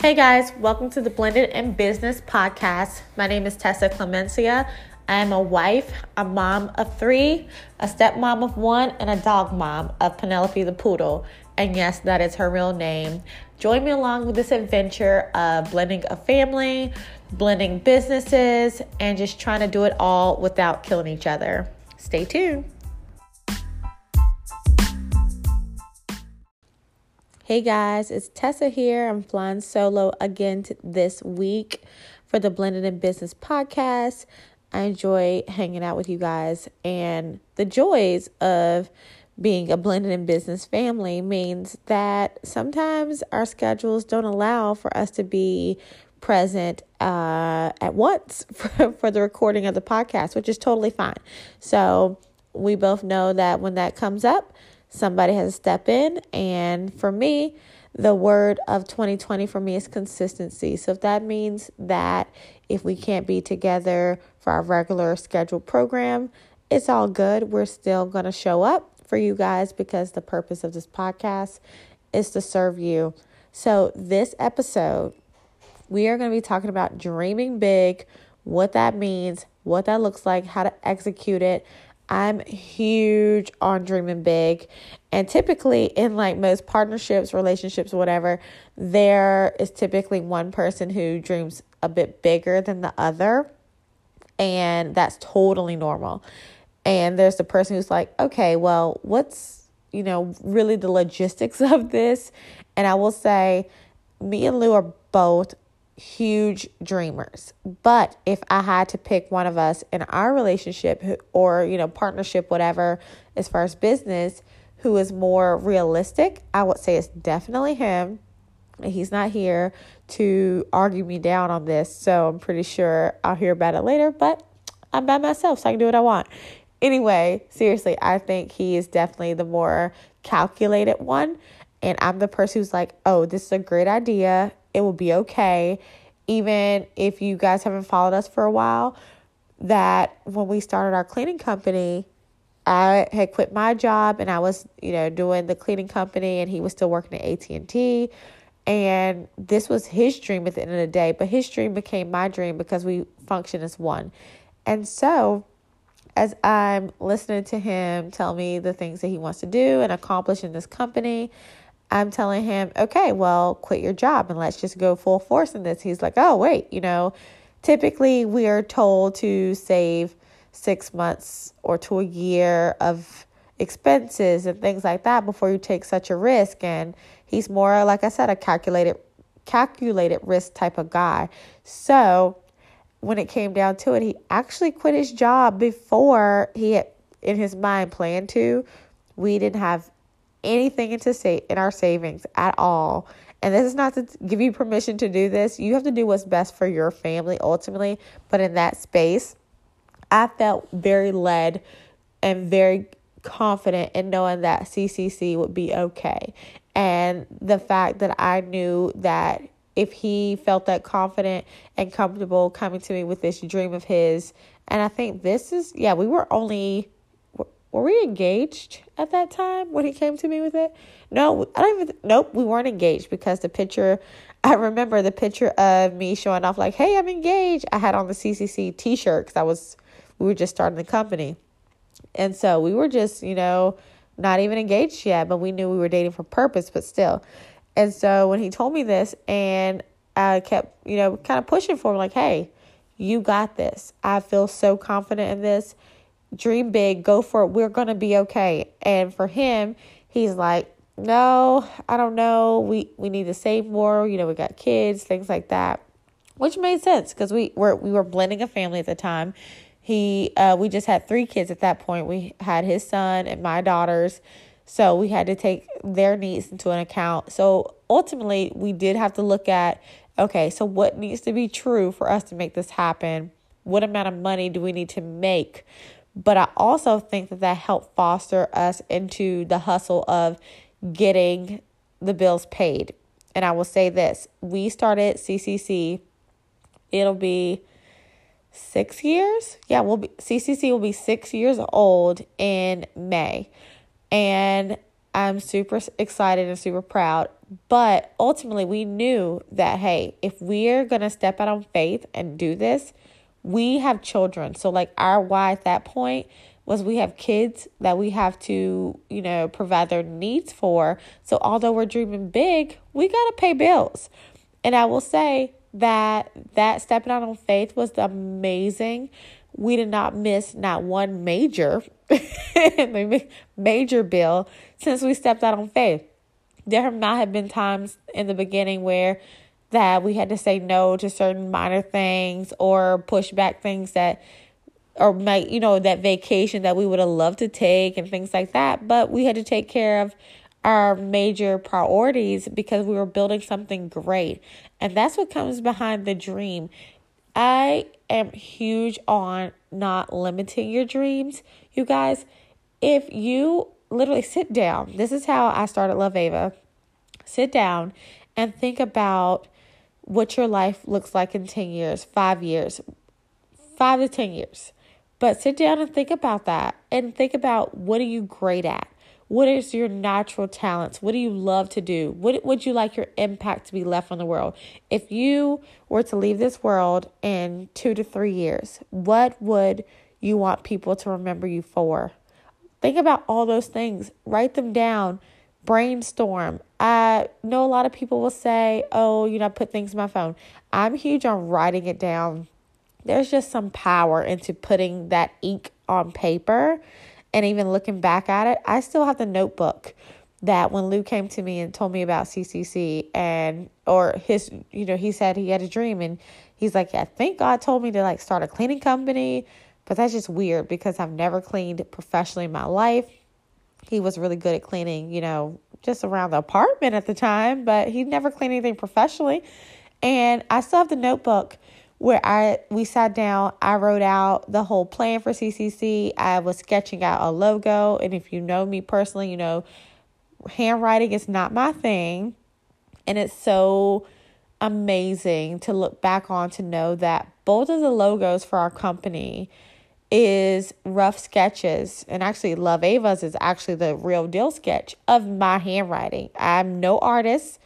Hey guys, welcome to the Blended in Business podcast. My name is Tessa Clemencia. I am a wife, a mom of three, a stepmom of one, and a dog mom of Penelope the Poodle. And yes, that is her real name. Join me along with this adventure of blending a family, blending businesses, and just trying to do it all without killing each other. Stay tuned. Hey guys, it's Tessa here. I'm flying solo again this week for the Blended in Business podcast. I enjoy hanging out with you guys, and the joys of being a blended in business family means that sometimes our schedules don't allow for us to be present uh, at once for, for the recording of the podcast, which is totally fine. So, we both know that when that comes up, somebody has to step in. And for me, the word of 2020 for me is consistency. So if that means that if we can't be together for our regular scheduled program, it's all good. We're still going to show up for you guys because the purpose of this podcast is to serve you. So, this episode, we are going to be talking about dreaming big, what that means, what that looks like, how to execute it, I'm huge on dreaming big. And typically, in like most partnerships, relationships, whatever, there is typically one person who dreams a bit bigger than the other. And that's totally normal. And there's the person who's like, okay, well, what's, you know, really the logistics of this? And I will say, me and Lou are both huge dreamers. But if I had to pick one of us in our relationship or, you know, partnership, whatever, as far as business, who is more realistic, I would say it's definitely him. And he's not here to argue me down on this, so I'm pretty sure I'll hear about it later, but I'm by myself, so I can do what I want. Anyway, seriously, I think he is definitely the more calculated one. And I'm the person who's like, oh, this is a great idea. It will be okay. Even if you guys haven't followed us for a while, that when we started our cleaning company, I had quit my job and I was, you know, doing the cleaning company and he was still working at AT&T and this was his dream at the end of the day, but his dream became my dream because we function as one. And so, as I'm listening to him tell me the things that he wants to do and accomplish in this company, I'm telling him, okay, well, quit your job and let's just go full force in this. He's like, oh, wait, you know, typically we are told to save six months or to a year of expenses and things like that before you take such a risk. And he's more, like I said, a calculated calculated risk type of guy. So when it came down to it, he actually quit his job before he had in his mind planned to. We didn't have anything into sa- in our savings at all. And this is not to give you permission to do this. You have to do what's best for your family ultimately. But in that space, I felt very led and very confident in knowing that CCC would be okay. And the fact that I knew that if he felt that confident and comfortable coming to me with this dream of his, and I think this is, yeah, we were only were we engaged at that time when he came to me with it? No, I don't even, nope, we weren't engaged because the picture, I remember the picture of me showing off, like, hey, I'm engaged. I had on the CCC t shirt because I was, we were just starting the company. And so we were just, you know, not even engaged yet, but we knew we were dating for purpose, but still. And so when he told me this, and I kept, you know, kind of pushing for him, like, hey, you got this. I feel so confident in this dream big, go for it. We're going to be okay. And for him, he's like, no, I don't know. We we need to save more. You know, we got kids, things like that, which made sense because we were we were blending a family at the time. He uh, we just had three kids at that point. We had his son and my daughters, so we had to take their needs into an account. So ultimately, we did have to look at okay, so what needs to be true for us to make this happen? What amount of money do we need to make but I also think that that helped foster us into the hustle of getting the bills paid. And I will say this we started CCC, it'll be six years. Yeah, we'll be CCC will be six years old in May. And I'm super excited and super proud. But ultimately, we knew that, hey, if we're going to step out on faith and do this, we have children. So, like, our why at that point was we have kids that we have to, you know, provide their needs for. So, although we're dreaming big, we got to pay bills. And I will say that that stepping out on faith was amazing. We did not miss not one major major bill since we stepped out on faith. There have not have been times in the beginning where that we had to say no to certain minor things or push back things that or make you know that vacation that we would have loved to take and things like that. But we had to take care of our major priorities because we were building something great. And that's what comes behind the dream. I am huge on not limiting your dreams. You guys if you literally sit down this is how i started love ava. Sit down and think about what your life looks like in 10 years 5 years 5 to 10 years but sit down and think about that and think about what are you great at? What is your natural talents? What do you love to do? What would you like your impact to be left on the world? If you were to leave this world in two to three years, what would you want people to remember you for? Think about all those things, write them down, brainstorm. I know a lot of people will say, oh, you know, I put things in my phone. I'm huge on writing it down there's just some power into putting that ink on paper and even looking back at it. I still have the notebook that when Lou came to me and told me about CCC and or his you know he said he had a dream and he's like I think God told me to like start a cleaning company but that's just weird because I've never cleaned professionally in my life. He was really good at cleaning, you know, just around the apartment at the time, but he never cleaned anything professionally. And I still have the notebook where I we sat down, I wrote out the whole plan for CCC. I was sketching out a logo, and if you know me personally, you know handwriting is not my thing, and it's so amazing to look back on to know that both of the logos for our company is rough sketches and actually love ava's is actually the real deal sketch of my handwriting i'm no artist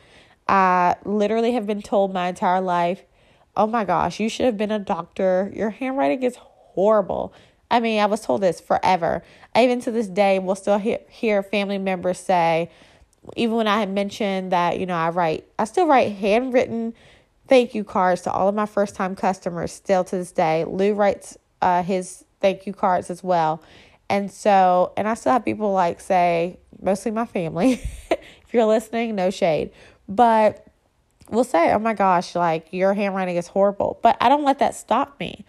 i literally have been told my entire life oh my gosh, you should have been a doctor. Your handwriting is horrible. I mean, I was told this forever. Even to this day, we'll still hear, hear family members say, even when I had mentioned that, you know, I write, I still write handwritten thank you cards to all of my first time customers still to this day. Lou writes uh, his thank you cards as well. And so, and I still have people like say, mostly my family, if you're listening, no shade, but we'll say, oh my gosh, like your handwriting is horrible. But I don't let that stop me.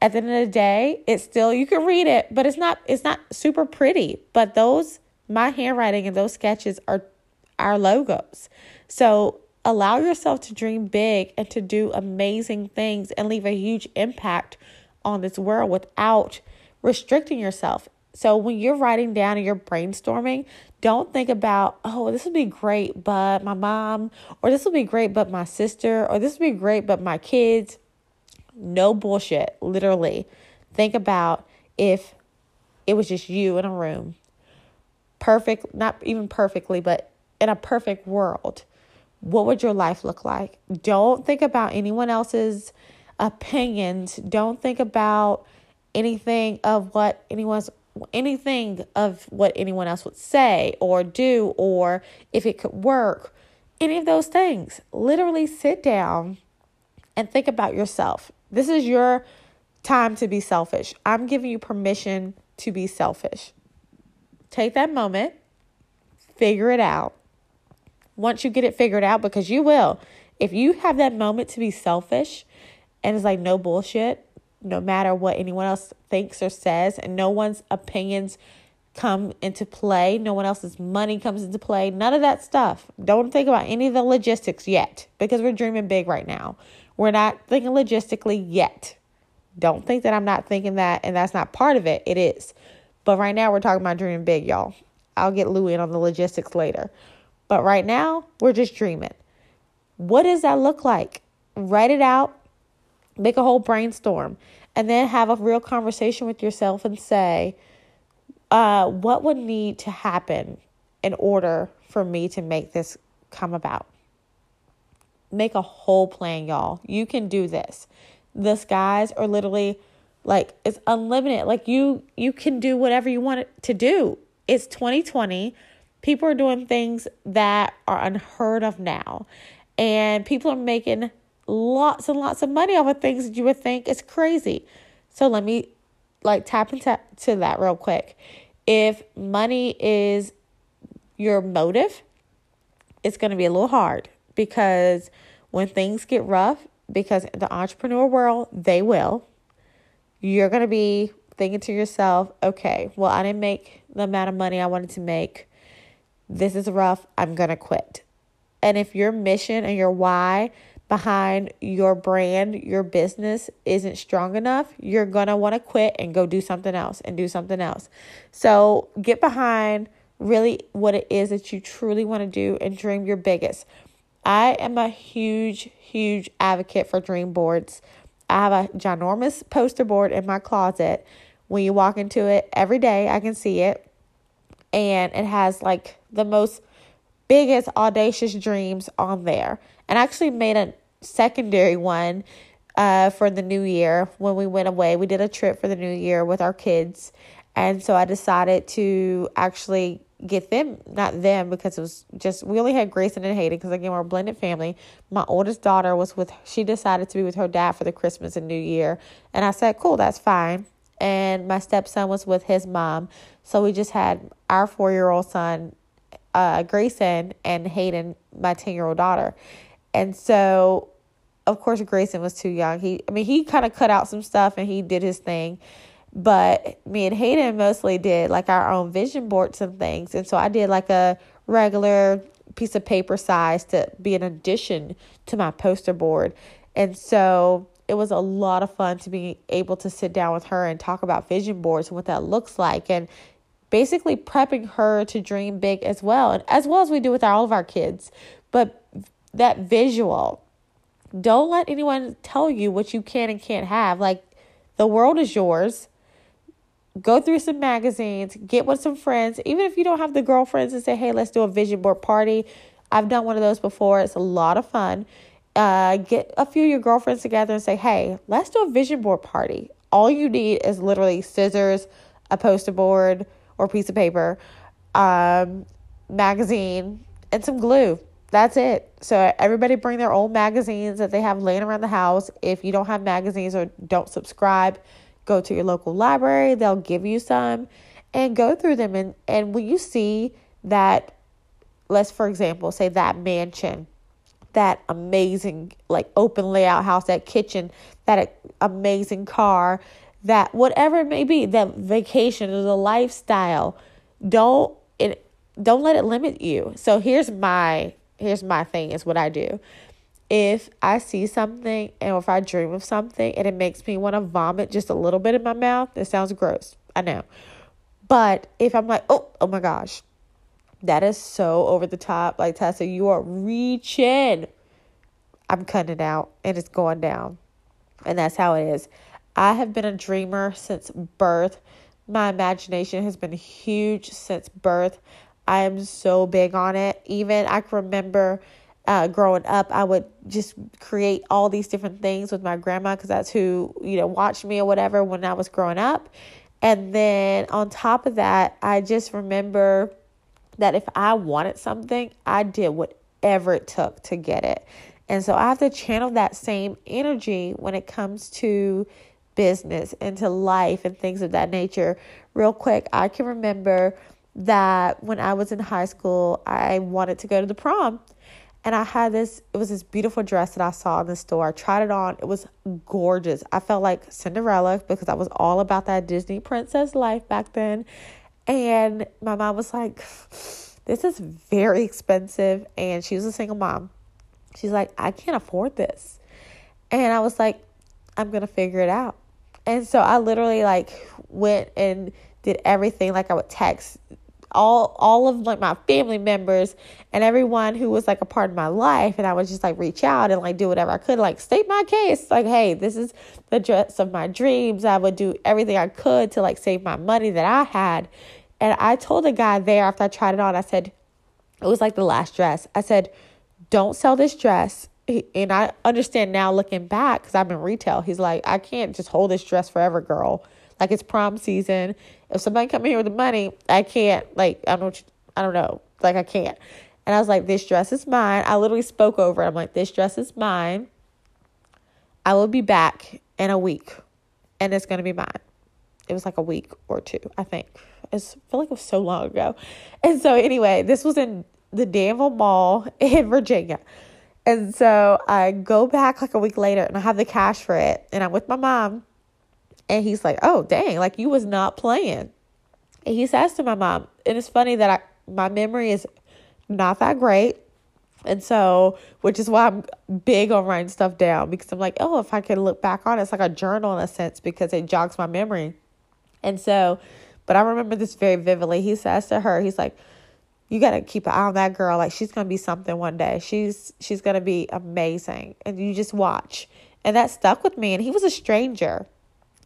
At the end of the day, it's still you can read it, but it's not it's not super pretty. But those my handwriting and those sketches are our logos. So allow yourself to dream big and to do amazing things and leave a huge impact on this world without restricting yourself. So when you're writing down and you're brainstorming, don't think about, oh, this would be great, but my mom, or this would be great, but my sister, or this would be great, but my kids. No bullshit, literally. Think about if it was just you in a room, perfect, not even perfectly, but in a perfect world, what would your life look like? Don't think about anyone else's opinions. Don't think about anything of what anyone's anything of what anyone else would say or do or if it could work. Any of those things. Literally sit down and think about yourself. This is your time to be selfish. I'm giving you permission to be selfish. Take that moment, figure it out. Once you get it figured out, because you will, if you have that moment to be selfish and it's like no bullshit, no matter what anyone else thinks or says, and no one's opinions come into play. No one else's money comes into play. None of that stuff. Don't think about any of the logistics yet because we're dreaming big right now. We're not thinking logistically yet. Don't think that I'm not thinking that and that's not part of it. It is. But right now we're talking about dreaming big, y'all. I'll get Louie in on the logistics later. But right now, we're just dreaming. What does that look like? Write it out, make a whole brainstorm and then have a real conversation with yourself and say, uh, what would need to happen in order for me to make this come about. Make a whole plan, y'all. You can do this. The skies are literally like it's unlimited. Like you you can do whatever you want to do. It's 2020. People are doing things that are unheard of now. And people are making lots and lots of money off of things that you would think is crazy. So let me like tap into to that real quick. If money is your motive, it's going to be a little hard because when things get rough, because the entrepreneur world, they will, you're going to be thinking to yourself, okay, well, I didn't make the amount of money I wanted to make. This is rough. I'm going to quit. And if your mission and your why behind your brand, your business isn't strong enough, you're going to want to quit and go do something else and do something else. So get behind really what it is that you truly want to do and dream your biggest. I am a huge, huge advocate for dream boards. I have a ginormous poster board in my closet. When you walk into it every day, I can see it. And it has like the most biggest audacious dreams on there. And I actually made a secondary one uh, for the new year when we went away. We did a trip for the new year with our kids. And so I decided to actually get them, not them, because it was just, we only had Grayson and Hayden because again, we're a blended family. My oldest daughter was with, she decided to be with her dad for the Christmas and New Year. And I said, cool, that's fine. And my stepson was with his mom. So we just had our four year old son uh, Grayson and Hayden, my 10 year old daughter. And so, of course, Grayson was too young. He, I mean, he kind of cut out some stuff and he did his thing. But me and Hayden mostly did like our own vision boards and things. And so I did like a regular piece of paper size to be an addition to my poster board. And so it was a lot of fun to be able to sit down with her and talk about vision boards and what that looks like and basically prepping her to dream big as well, and as well as we do with all of our kids. But that visual, don't let anyone tell you what you can and can't have. Like the world is yours. Go through some magazines, get with some friends, even if you don't have the girlfriends and say, hey, let's do a vision board party. I've done one of those before. It's a lot of fun. Uh, get a few of your girlfriends together and say, hey, let's do a vision board party. All you need is literally scissors, a poster board, or piece of paper, um, magazine, and some glue. That's it. So everybody bring their old magazines that they have laying around the house. If you don't have magazines or don't subscribe, go to your local library. They'll give you some and go through them. And, and when you see that, let's for example say that mansion, that amazing like open layout house, that kitchen, that amazing car, that whatever it may be, that vacation or the lifestyle, don't it don't let it limit you. So here's my here's my thing is what I do. If I see something and if I dream of something and it makes me want to vomit just a little bit in my mouth, it sounds gross. I know. But if I'm like, oh, oh my gosh, that is so over the top. Like Tessa, you are reaching. I'm cutting it out and it's going down. And that's how it is. I have been a dreamer since birth. My imagination has been huge since birth. I am so big on it. Even I can remember uh, growing up, I would just create all these different things with my grandma because that's who, you know, watched me or whatever when I was growing up. And then on top of that, I just remember that if I wanted something, I did whatever it took to get it. And so I have to channel that same energy when it comes to business, into life, and things of that nature. Real quick, I can remember that when I was in high school, I wanted to go to the prom. And I had this, it was this beautiful dress that I saw in the store. I tried it on. It was gorgeous. I felt like Cinderella because I was all about that Disney princess life back then. And my mom was like, this is very expensive. And she was a single mom. She's like, I can't afford this. And I was like, I'm going to figure it out. And so I literally like went and did everything. Like I would text all all of like my family members and everyone who was like a part of my life and I would just like reach out and like do whatever I could like state my case like hey this is the dress of my dreams I would do everything I could to like save my money that I had And I told the guy there after I tried it on, I said, it was like the last dress. I said, don't sell this dress. And I understand now looking back because I'm in retail. He's like, I can't just hold this dress forever, girl. Like it's prom season. If somebody come in here with the money, I can't. Like I don't. I don't know. Like I can't. And I was like, this dress is mine. I literally spoke over it. I'm like, this dress is mine. I will be back in a week, and it's gonna be mine. It was like a week or two, I think. It's, I feel like it was so long ago. And so anyway, this was in the Danville Mall in Virginia. And so I go back like a week later and I have the cash for it. And I'm with my mom. And he's like, oh, dang, like you was not playing. And he says to my mom, and it's funny that I my memory is not that great. And so, which is why I'm big on writing stuff down because I'm like, oh, if I can look back on it, it's like a journal in a sense because it jogs my memory. And so, but I remember this very vividly. He says to her, he's like, you got to keep an eye on that girl. Like she's going to be something one day. She's, she's going to be amazing. And you just watch. And that stuck with me. And he was a stranger.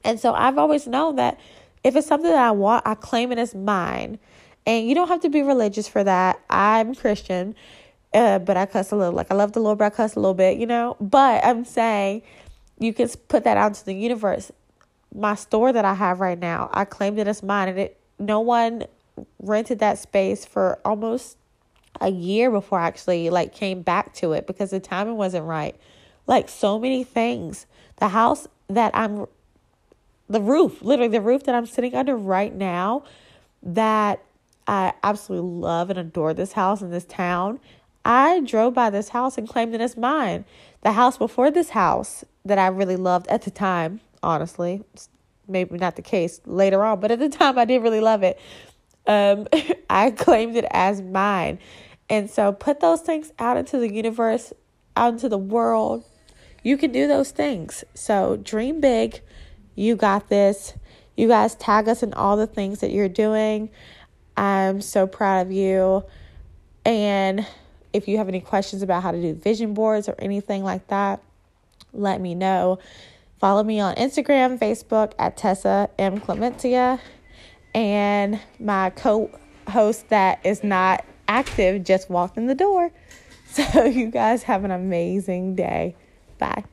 And so I've always known that if it's something that I want, I claim it as mine. And you don't have to be religious for that. I'm Christian, uh, but I cuss a little. Like I love the Lord, but I cuss a little bit, you know. But I'm saying you can put that out into the universe. My store that I have right now, I claimed it as mine, and it no one rented that space for almost a year before I actually like came back to it because the timing wasn't right. Like so many things. The house that I'm the roof, literally the roof that I'm sitting under right now that I absolutely love and adore this house in this town. I drove by this house and claimed it as mine. The house before this house that I really loved at the time, honestly, maybe not the case later on, but at the time I did really love it. Um, I claimed it as mine. And so put those things out into the universe, out into the world. You can do those things. So dream big. You got this. You guys tag us in all the things that you're doing. I'm so proud of you. And if you have any questions about how to do vision boards or anything like that, let me know. Follow me on Instagram, Facebook at Tessa M. Clementia. And my co host that is not active just walked in the door. So, you guys have an amazing day. Bye.